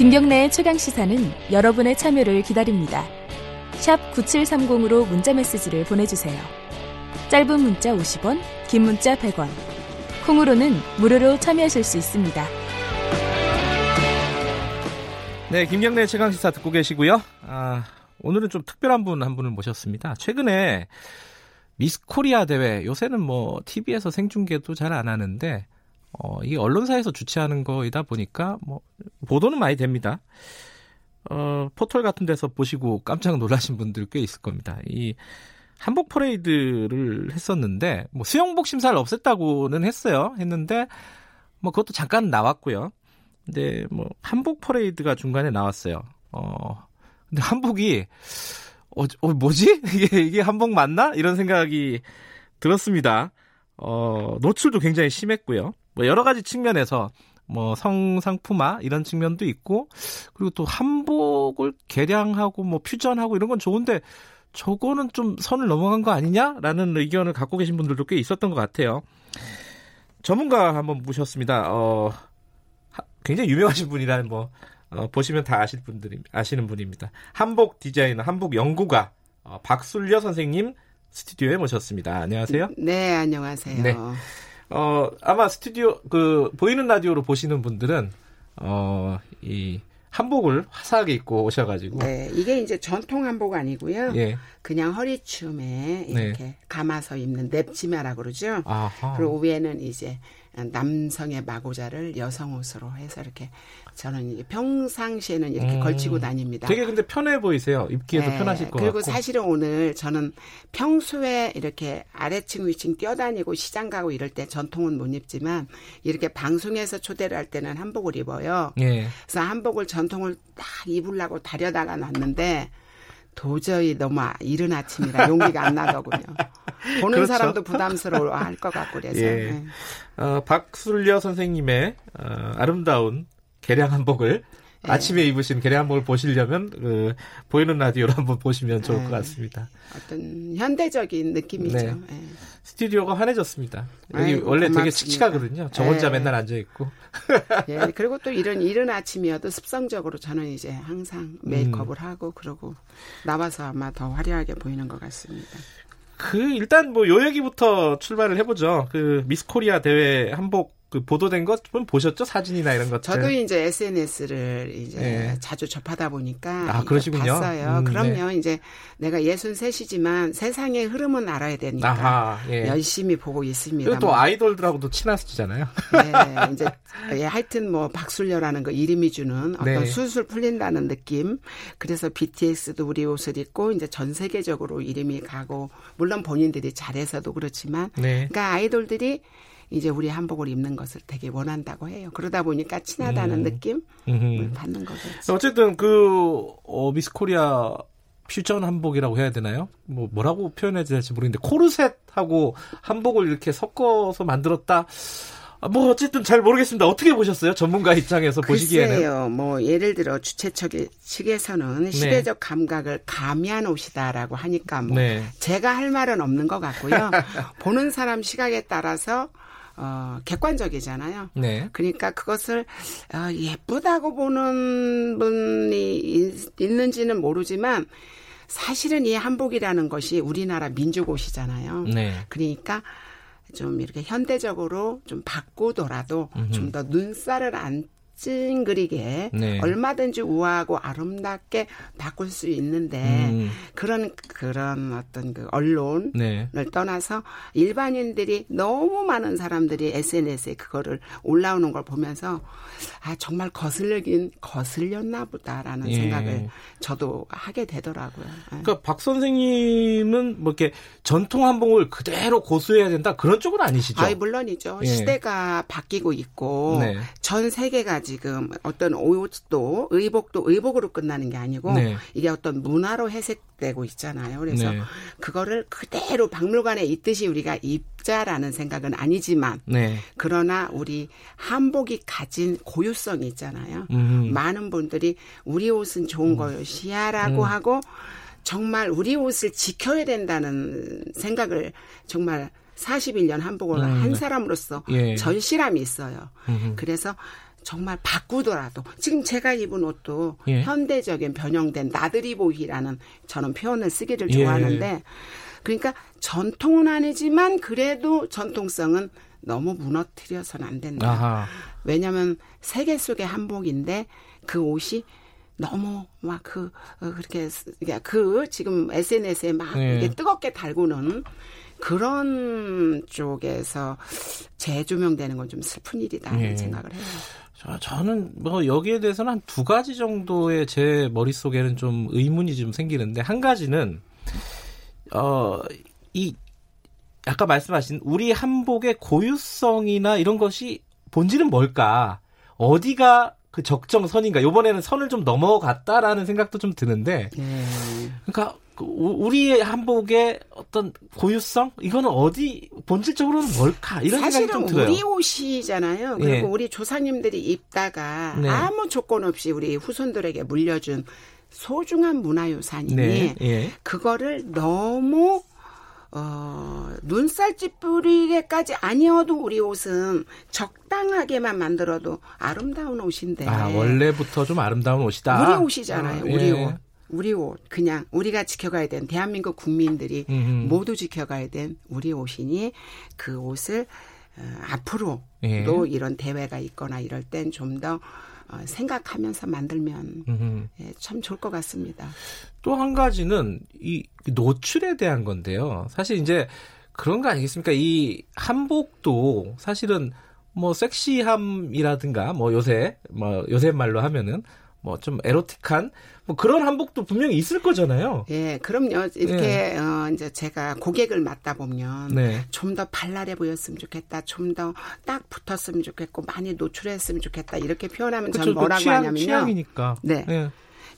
김경래의 최강 시사는 여러분의 참여를 기다립니다. 샵 9730으로 문자 메시지를 보내주세요. 짧은 문자 50원, 긴 문자 100원. 콩으로는 무료로 참여하실 수 있습니다. 네, 김경래 최강 시사 듣고 계시고요. 아, 오늘은 좀 특별한 분 한 분을 모셨습니다. 최근에 미스 코리아 대회 요새는 뭐 TV에서 생중계도 잘 안 하는데 어, 이게 언론사에서 주최하는 거이다 보니까 뭐 보도는 많이 됩니다. 어, 포털 같은 데서 보시고 깜짝 놀라신 분들 꽤 있을 겁니다. 이 한복 퍼레이드를 했었는데 뭐 수영복 심사를 없앴다고는 했어요. 했는데 뭐 그것도 잠깐 나왔고요. 근데 뭐 한복 퍼레이드가 중간에 나왔어요. 어 근데 한복이 어, 어 뭐지? 이게 이게 한복 맞나? 이런 생각이 들었습니다. 어 노출도 굉장히 심했고요. 뭐 여러 가지 측면에서 뭐 성상품화 이런 측면도 있고 그리고 또 한복을 개량하고 뭐 퓨전하고 이런 건 좋은데 저거는 좀 선을 넘어간 거 아니냐라는 의견을 갖고 계신 분들도 꽤 있었던 것 같아요. 전문가 한번 모셨습니다. 어, 굉장히 유명하신 분이라는 뭐 어, 보시면 다 아실 분들이 아시는 분입니다. 한복 디자이너, 한복 연구가 어, 박술려 선생님 스튜디오에 모셨습니다. 안녕하세요. 네, 안녕하세요. 네. 어, 아마 스튜디오 그 보이는 라디오로 보시는 분들은 어, 이 한복을 화사하게 입고 오셔가지고. 네, 이게 이제 전통 한복 아니고요. 예. 그냥 허리춤에 이렇게 네. 감아서 입는 냅치마라 그러죠. 아하. 그리고 위에는 이제 남성의 마고자를 여성 옷으로 해서 이렇게 저는 평상시에는 이렇게 음, 걸치고 다닙니다. 되게 근데 편해 보이세요. 입기에도 네, 편하실 것 그리고 같고. 사실은 오늘 저는 평소에 이렇게 아래층 위층 뛰어다니고 시장 가고 이럴 때 전통은 못 입지만 이렇게 방송에서 초대를 할 때는 한복을 입어요. 예. 그래서 한복을 전통을 딱 입으려고 다려다가 놨는데 도저히 너무 이른 아침이라 용기가 안 나더군요. 보는 그렇죠. 사람도 부담스러워 할 것 같고 그래서. 예. 네. 어, 박술려 선생님의 어, 아름다운 개량 한복을 네. 아침에 입으신 개량 한복을 보시려면 그 보이는 라디오로 한번 보시면 좋을 네. 것 같습니다. 어떤 현대적인 느낌이죠. 네. 네. 스튜디오가 환해졌습니다. 여기 아이고, 원래 고맙습니다. 되게 칙칙하거든요. 저 혼자 네. 맨날 앉아 있고. 예, 그리고 또 이런 이른 아침이어도 습성적으로 저는 이제 항상 메이크업을 음. 하고 그러고 나와서 아마 더 화려하게 보이는 것 같습니다. 그 일단 뭐 요 얘기부터 출발을 해보죠. 그 미스 코리아 대회 한복 그 보도된 것 좀 보셨죠 사진이나 이런 것들. 저도 이제 SNS를 이제 네. 자주 접하다 보니까 아 그러시군요. 봤어요. 음, 그럼요. 네. 이제 내가 예순 셋이지만 세상의 흐름은 알아야 되니까 아하, 예. 열심히 보고 있습니다. 그리고 또 아이돌들하고도 친하시잖아요. 네, 이제 예, 하여튼 뭐 박술려라는 거 이름이 주는 어떤 네. 술술 풀린다는 느낌. 그래서 BTS도 우리 옷을 입고 이제 전 세계적으로 이름이 가고 물론 본인들이 잘해서도 그렇지만, 네. 그러니까 아이돌들이 이제 우리 한복을 입는 것을 되게 원한다고 해요. 그러다 보니까 친하다는 음. 느낌을 음. 받는 거죠. 어쨌든 그 어, 미스 코리아 퓨전 한복이라고 해야 되나요? 뭐 뭐라고 표현해야 될지 모르겠는데 코르셋하고 한복을 이렇게 섞어서 만들었다. 아, 뭐 어쨌든 잘 모르겠습니다. 어떻게 보셨어요? 전문가 입장에서 보시기에는. 글쎄요. 뭐 예를 들어 주최 측에서는 네. 시대적 감각을 가미한 옷이다라고 하니까 뭐 네. 제가 할 말은 없는 것 같고요. 보는 사람 시각에 따라서 어, 객관적이잖아요. 네. 그러니까 그것을 어, 예쁘다고 보는 분이 있, 있는지는 모르지만 사실은 이 한복이라는 것이 우리나라 민족옷이잖아요. 네. 그러니까 좀 이렇게 현대적으로 좀 바꾸더라도 좀 더 눈살을 안 찡그리게 네. 얼마든지 우아하고 아름답게 바꿀 수 있는데 음. 그런 그런 어떤 그 언론을 네. 떠나서 일반인들이 너무 많은 사람들이 SNS에 그거를 올라오는 걸 보면서 아 정말 거슬리긴 거슬렸나 보다라는 예. 생각을 저도 하게 되더라고요. 예. 그러니까 박 선생님은 뭐 이렇게 전통 한복을 그대로 고수해야 된다 그런 쪽은 아니시죠? 아 물론이죠. 예. 시대가 바뀌고 있고 네. 전 세계가 지금 어떤 옷도 의복도 의복으로 끝나는 게 아니고 네. 이게 어떤 문화로 해석되고 있잖아요. 그래서 네. 그거를 그대로 박물관에 있듯이 우리가 입자라는 생각은 아니지만 네. 그러나 우리 한복이 가진 고유성이 있잖아요. 음. 많은 분들이 우리 옷은 좋은 음. 것이야라고 음. 하고 정말 우리 옷을 지켜야 된다는 생각을 정말 41년 한복을 음. 한 사람으로서 예. 절실함이 있어요. 음. 그래서 정말 바꾸더라도 지금 제가 입은 옷도 예. 현대적인 변형된 나들이보이라는 저는 표현을 쓰기를 예. 좋아하는데 그러니까 전통은 아니지만 그래도 전통성은 너무 무너뜨려서는 안 된다. 아하. 왜냐하면 세계 속의 한복인데 그 옷이 너무 막그 어, 그렇게 그 지금 SNS에 막 네. 이게 뜨겁게 달구는 그런 쪽에서 재조명되는 건 좀 슬픈 일이다 네. 생각을 해요. 저는 뭐 여기에 대해서는 한 두 가지 정도의 제 머릿속에는 좀 의문이 좀 생기는데 한 가지는 어 이 아까 말씀하신 우리 한복의 고유성이나 이런 것이 본질은 뭘까? 어디가 그 적정선인가? 요번에는 선을 좀 넘어갔다라는 생각도 좀 드는데. 네. 그러니까 그 우리의 한복의 어떤 고유성 이거는 어디 본질적으로는 뭘까 이런 생각이 좀 들어요. 우리 옷이잖아요. 그리고 예. 우리 조상님들이 입다가 네. 아무 조건 없이 우리 후손들에게 물려준 소중한 문화유산이니 네. 예. 그거를 너무 어, 눈살찌 뿌리게까지 아니어도 우리 옷은 적당하게만 만들어도 아름다운 옷인데. 아, 원래부터 좀 아름다운 옷이다. 우리 옷이잖아요. 어, 우리 예. 옷. 우리 옷. 그냥 우리가 지켜가야 된 대한민국 국민들이 음흠. 모두 지켜가야 된 우리 옷이니 그 옷을 어, 앞으로도 예. 이런 대회가 있거나 이럴 땐 좀더 어, 생각하면서 만들면 예, 참 좋을 것 같습니다. 또 한 가지는 이 노출에 대한 건데요. 사실 이제 그런 거 아니겠습니까? 이 한복도 사실은 뭐 섹시함이라든가 뭐 요새 뭐 요새 말로 하면은 뭐 좀 에로틱한 뭐 그런 한복도 분명히 있을 거잖아요. 예, 그럼요. 이렇게 예. 어 이제 제가 고객을 맡다 보면 네. 좀더 발랄해 보였으면 좋겠다. 좀 더 딱 붙었으면 좋겠고 많이 노출했으면 좋겠다. 이렇게 표현하면 저는 뭐라고 취향, 하냐면요. 취향이니까. 네. 예.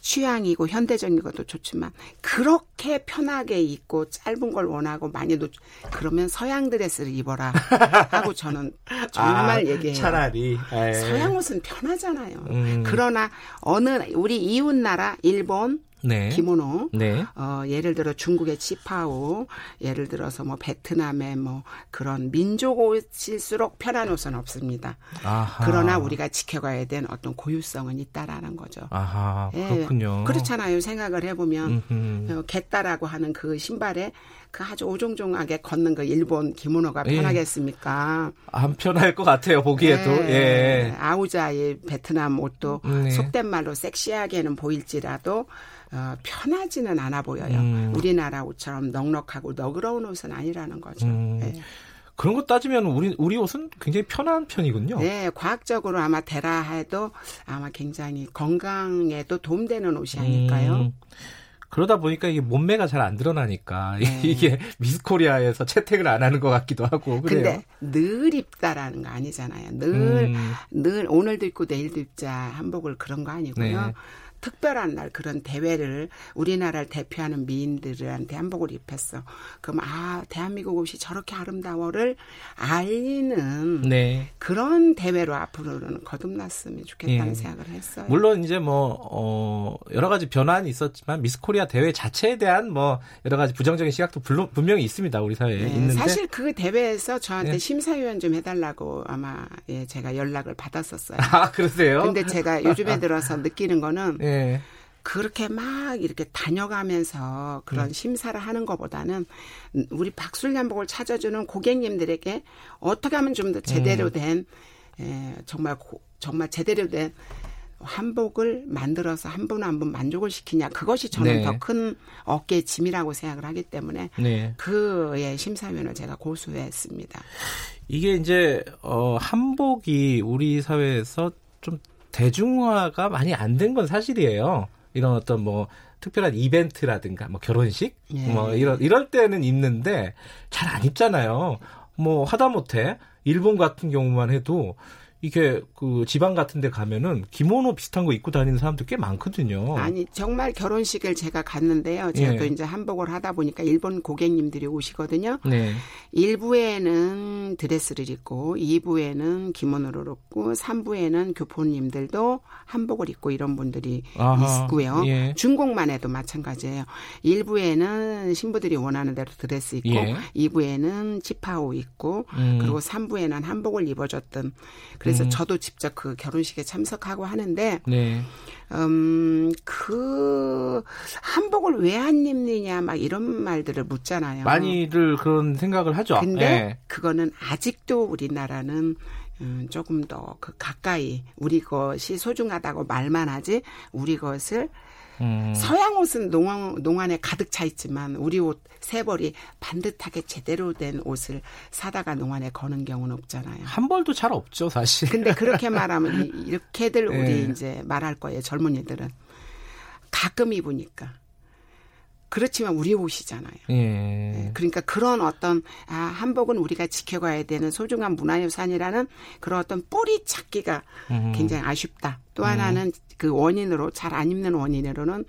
취향이고 현대적인 것도 좋지만 그렇게 편하게 입고 짧은 걸 원하고 많이 놓 그러면 서양 드레스를 입어라 하고 저는 정말 아, 얘기해요. 차라리 에이. 예. 서양 옷은 편하잖아요. 음. 그러나 어느 우리 이웃 나라 일본 네. 기모노. 네. 어, 예를 들어 중국의 치파오, 예를 들어서 뭐 베트남의 뭐 그런 민족 옷일수록 편한 옷은 없습니다. 아하. 그러나 우리가 지켜가야 된 어떤 고유성은 있다라는 거죠. 아하, 예. 그렇군요. 그렇잖아요. 생각을 해보면 어, 겟다라고 하는 그 신발에 그 아주 오종종하게 걷는 그 일본 기모노가 예. 편하겠습니까? 안 편할 것 같아요 보기에도. 예. 예. 아우자의 베트남 옷도 네. 속된 말로 섹시하게는 보일지라도 어, 편하지는 않아 보여요. 음. 우리나라 옷처럼 넉넉하고 너그러운 옷은 아니라는 거죠. 음. 네. 그런 거 따지면 우리 우리 옷은 굉장히 편한 편이군요. 네, 과학적으로 아마 대라 해도 아마 굉장히 건강에도 도움되는 옷이 아닐까요? 음. 그러다 보니까 이게 몸매가 잘 안 드러나니까 네. 이게 미스코리아에서 채택을 안 하는 것 같기도 하고 그래요. 근데 늘 입다라는 거 아니잖아요. 늘늘 늘 오늘도 입고 내일도 입자 한복을 그런 거 아니고요. 네. 특별한 날 그런 대회를 우리나라를 대표하는 미인들한테 한복을 입혔어. 그럼 아 대한민국 옷이 저렇게 아름다워를 알리는 네. 그런 대회로 앞으로는 거듭났으면 좋겠다는 예. 생각을 했어요. 물론 이제 뭐 어, 여러 가지 변화는 있었지만 미스코리아 대회 자체에 대한 뭐 여러 가지 부정적인 시각도 분명히 있습니다 우리 사회에 네. 있는데 사실 그 대회에서 저한테 네. 심사위원 좀 해달라고 아마 예, 제가 연락을 받았었어요. 아 그러세요? 근데 제가 요즘에 들어서 느끼는 거는 네. 네. 그렇게 막 이렇게 다녀가면서 그런 네. 심사를 하는 것보다는 우리 박술연복을 찾아주는 고객님들에게 어떻게 하면 좀 더 제대로 음. 된 에, 정말 고, 정말 제대로 된 한복을 만들어서 한분 한 분 만족을 시키냐 그것이 저는 네. 더큰 어깨 짐이라고 생각을 하기 때문에 네. 그의 심사위원을 제가 고수했습니다. 이게 이제 어 한복이 우리 사회에서 좀 대중화가 많이 안 된 건 사실이에요. 이런 어떤 뭐 특별한 이벤트라든가 뭐 결혼식 예. 뭐 이런 이럴 때는 입는데 잘 안 입잖아요. 뭐 하다못해 일본 같은 경우만 해도 이게 그 지방 같은 데 가면은 기모노 비슷한 거 입고 다니는 사람들 꽤 많거든요. 아니, 정말 결혼식을 제가 갔는데요. 제가 예. 또 이제 한복을 하다 보니까 일본 고객님들이 오시거든요. 네. 1부에는 드레스를 입고 2부에는 기모노를 입고 3부에는 교포님들도 한복을 입고 이런 분들이 아하, 있고요. 예. 중국만 해도 마찬가지예요. 1부에는 신부들이 원하는 대로 드레스 입고 예. 2부에는 치파오 입고 음. 그리고 3부에는 한복을 입어줬던 그래서 음. 저도 직접 그 결혼식에 참석하고 하는데 네. 음, 그 한복을 왜 안 입느냐 막 이런 말들을 묻잖아요. 많이들 그런 생각을 하죠. 근데 네. 그거는 아직도 우리나라는 음, 조금 더 그 가까이 우리 것이 소중하다고 말만 하지 우리 것을 음. 서양 옷은 농안, 농안에 가득 차 있지만 우리 옷 세 벌이 반듯하게 제대로 된 옷을 사다가 농안에 거는 경우는 없잖아요. 한 벌도 잘 없죠, 사실. 근데 그렇게 말하면 이렇게들 우리 네. 이제 말할 거예요, 젊은이들은. 가끔 입으니까. 그렇지만 우리 옷이잖아요. 예. 네, 그러니까 그런 어떤 아, 한복은 우리가 지켜가야 되는 소중한 문화유산이라는 그런 어떤 뿌리 찾기가 음. 굉장히 아쉽다. 또 하나는 음. 그 원인으로 잘 안 입는 원인으로는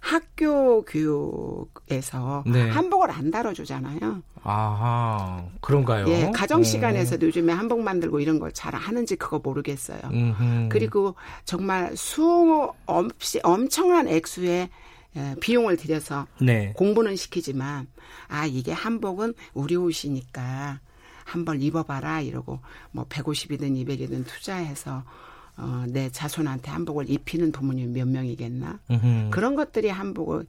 학교 교육에서 네. 한복을 안 다뤄주잖아요. 아하, 그런가요? 예, 가정 시간에서도 음. 요즘에 한복 만들고 이런 걸 잘 하는지 그거 모르겠어요. 음흠. 그리고 정말 수 없이 엄청난 액수의 예, 비용을 들여서 네. 공부는 시키지만 아 이게 한복은 우리 옷이니까 한벌 입어봐라 이러고 뭐 150이든 200이든 투자해서 어, 내 자손한테 한복을 입히는 부모님 몇 명이겠나 음흠. 그런 것들이 한복을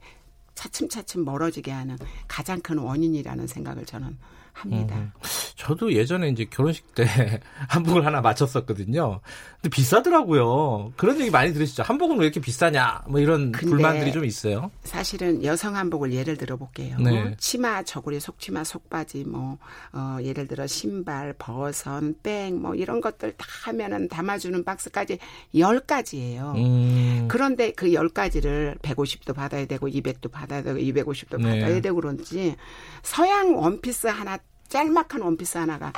차츰차츰 멀어지게 하는 가장 큰 원인이라는 생각을 저는 합니다. 음. 저도 예전에 이제 결혼식 때 한복을 하나 맞췄었거든요. 근데 비싸더라고요. 그런 얘기 많이 들으시죠? 한복은 왜 이렇게 비싸냐? 뭐 이런 불만들이 좀 있어요. 사실은 여성 한복을 예를 들어 볼게요. 네. 치마, 저고리, 속치마, 속바지, 뭐, 어, 예를 들어 신발, 버선, 백, 뭐 이런 것들 다 하면은 담아주는 박스까지 10가지예요. 음. 그런데 그 10가지를 150도 받아야 되고 200도 받아야 되고 250도 네. 받아야 되고 그런지 서양 원피스 하나 짤막한 원피스 하나가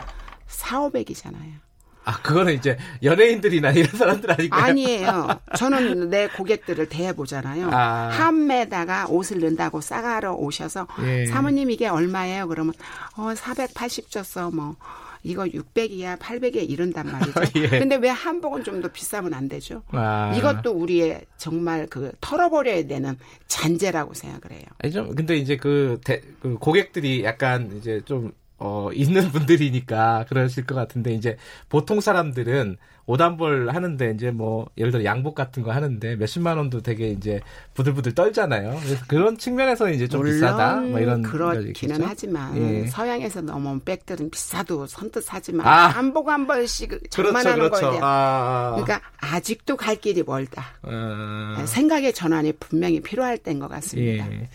4, 500이잖아요. 아, 그거는 이제 연예인들이나 이런 사람들 아니고요? 아니에요. 저는 내 고객들을 대해보잖아요. 아. 한매다가 옷을 넣는다고 싸가러 오셔서 예. 사모님 이게 얼마예요? 그러면 어, 480 줬어. 뭐 이거 600이야, 800이야 이런단 말이죠. 예. 근데 왜 한복은 좀 더 비싸면 안 되죠? 아. 이것도 우리의 정말 그 털어버려야 되는 잔재라고 생각을 해요. 아니 좀 근데 이제 그, 대, 그 고객들이 약간 이제 좀 어, 있는 분들이니까 그러실 것 같은데 이제 보통 사람들은 오단벌 하는데 이제 뭐 예를 들어 양복 같은 거 하는데 몇십만 원도 되게 이제 부들부들 떨잖아요. 그래서 그런 측면에서 이제 좀 비싸다 뭐 이런 그렇기는 하지만 예. 서양에서 넘어온 백들은 비싸도 선뜻 사지만 아. 한복 한 벌씩 그렇죠, 장만하는 그렇죠, 그렇죠. 거에 아. 그러니까 아직도 갈 길이 멀다. 아. 생각의 전환이 분명히 필요할 때인 것 같습니다. 예.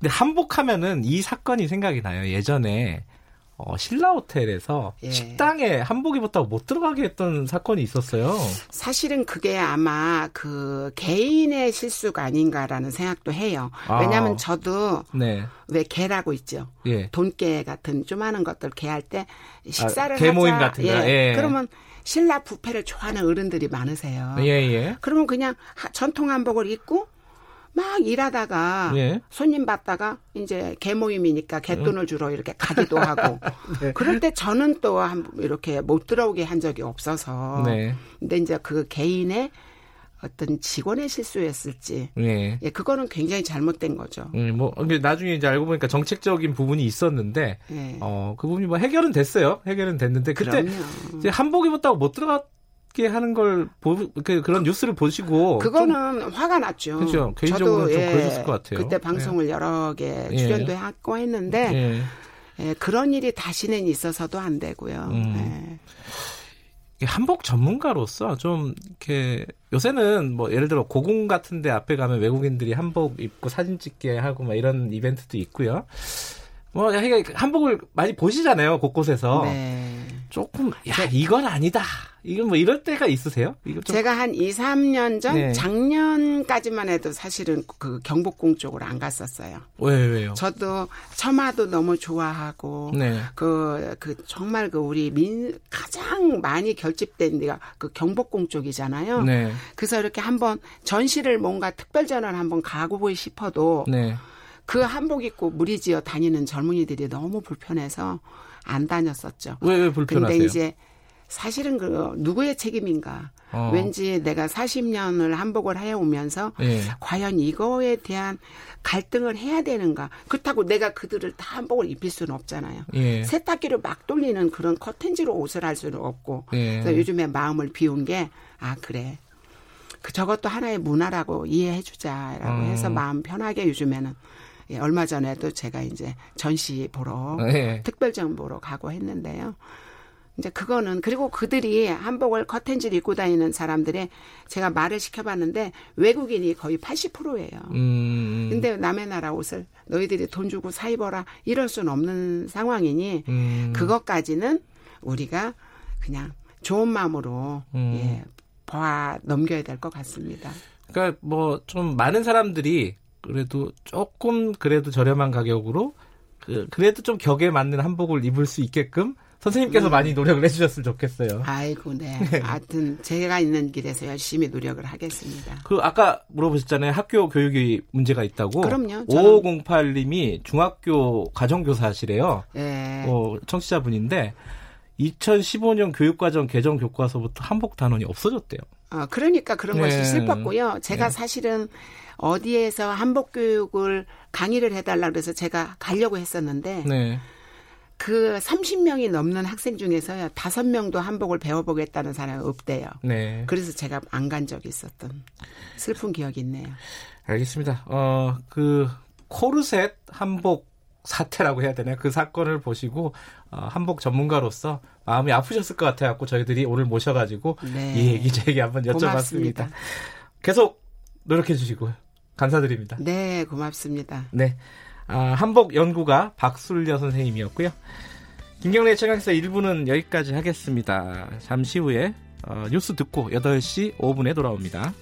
근데 한복하면은 이 사건이 생각이 나요. 예전에 어, 신라 호텔에서 예. 식당에 한복 입었다고 못 들어가게 했던 사건이 있었어요. 사실은 그게 아마 그 개인의 실수가 아닌가라는 생각도 해요. 아. 왜냐하면 저도 네. 왜 개라고 있죠. 예. 돈개 같은 좀하는 것들 개할 때 식사를 아, 개 모임 같은 거. 예. 예. 그러면 신라 부페를 좋아하는 어른들이 많으세요. 예, 예. 그러면 그냥 전통 한복을 입고 막 일하다가 예. 손님 받다가 이제 개 모임이니까 개돈을 주러 이렇게 가기도 하고 네. 그럴 때 저는 또 한 이렇게 못 들어오게 한 적이 없어서 네. 근데 이제 그 개인의 어떤 직원의 실수였을지 예. 예 그거는 굉장히 잘못된 거죠. 음, 뭐 나중에 이제 알고 보니까 정책적인 부분이 있었는데 예. 어그 부분이 뭐 해결은 됐어요. 해결은 됐는데 그때 그럼요. 이제 한복 입었다고 못 들어 가게 하는 걸 보, 그, 그런 뉴스를 보시고 그거는 좀, 화가 났죠. 그렇죠. 개인적으로 좀 예, 그러셨을 것 같아요. 그때 방송을 예. 여러 개 출연도 예. 하고 했는데 예. 예. 그런 일이 다시는 있어서도 안 되고요. 음. 예. 한복 전문가로서 좀 이렇게 요새는 뭐 예를 들어 고궁 같은데 앞에 가면 외국인들이 한복 입고 사진 찍게 하고 막 이런 이벤트도 있고요. 뭐 한복을 많이 보시잖아요 곳곳에서. 네. 조금 야 이건 아니다. 이건 뭐 이럴 때가 있으세요? 제가 한 2, 3년 전 네. 작년까지만 해도 사실은 그 경복궁 쪽으로 안 갔었어요. 왜 왜요? 저도 처마도 너무 좋아하고 네. 그, 그 정말 그 우리 민 가장 많이 결집된 데가 그 경복궁 쪽이잖아요. 네. 그래서 이렇게 한번 전시를 뭔가 특별 전을 한번 가고 싶어도 네. 그 한복 입고 무리지어 다니는 젊은이들이 너무 불편해서 안 다녔었죠. 왜, 왜 불편하세요? 근데 이제 사실은 그 누구의 책임인가? 어. 왠지 내가 40년을 한복을 해 오면서 예. 과연 이거에 대한 갈등을 해야 되는가? 그렇다고 내가 그들을 다 한복을 입힐 수는 없잖아요. 예. 세탁기를 막 돌리는 그런 커튼지로 옷을 할 수는 없고. 예. 그래서 요즘에 마음을 비운 게 아 그래. 그 저것도 하나의 문화라고 이해해 주자라고 음. 해서 마음 편하게 요즘에는 예, 얼마 전에도 제가 이제 전시 보러 예. 특별전 보러 가고 했는데요. 이제 그거는 그리고 그들이 한복을 커튼지를 입고 다니는 사람들의 제가 말을 시켜봤는데 외국인이 거의 80%예요. 음. 근데 남의 나라 옷을 너희들이 돈 주고 사 입어라 이럴 수는 없는 상황이니 음. 그것까지는 우리가 그냥 좋은 마음으로 음. 예, 봐 넘겨야 될 것 같습니다. 그러니까 뭐 좀 많은 사람들이 그래도 조금 그래도 저렴한 가격으로 그 그래도 좀 격에 맞는 한복을 입을 수 있게끔 선생님께서 음. 많이 노력을 해주셨으면 좋겠어요. 아이고, 네. 네. 하여튼 제가 있는 길에서 열심히 노력을 하겠습니다. 그 아까 물어보셨잖아요. 학교 교육이 문제가 있다고. 그럼요. 5508님이 중학교 가정교사시래요. 네. 어, 청취자분인데 2015년 교육과정 개정 교과서부터 한복 단원이 없어졌대요. 아, 그러니까 그런 네. 것이 슬펐고요. 제가 네. 사실은 어디에서 한복 교육을 강의를 해달라 그래서 제가 가려고 했었는데 네. 그 30명이 넘는 학생 중에서요, 5명도 한복을 배워보겠다는 사람이 없대요. 네. 그래서 제가 안 간 적이 있었던 슬픈 기억이 있네요. 알겠습니다. 어, 그, 코르셋 한복 사태라고 해야 되나요? 그 사건을 보시고, 어, 한복 전문가로서 마음이 아프셨을 것 같아 갖고 저희들이 오늘 모셔가지고 네. 이 얘기 제 얘기 한번 여쭤봤습니다. 고맙습니다. 계속 노력해 주시고요. 감사드립니다. 네, 고맙습니다. 네. 아, 한복 연구가 박술려 선생님이었고요. 김경래 최강에서 1부는 여기까지 하겠습니다. 잠시 후에 어, 뉴스 듣고 8시 5분에 돌아옵니다.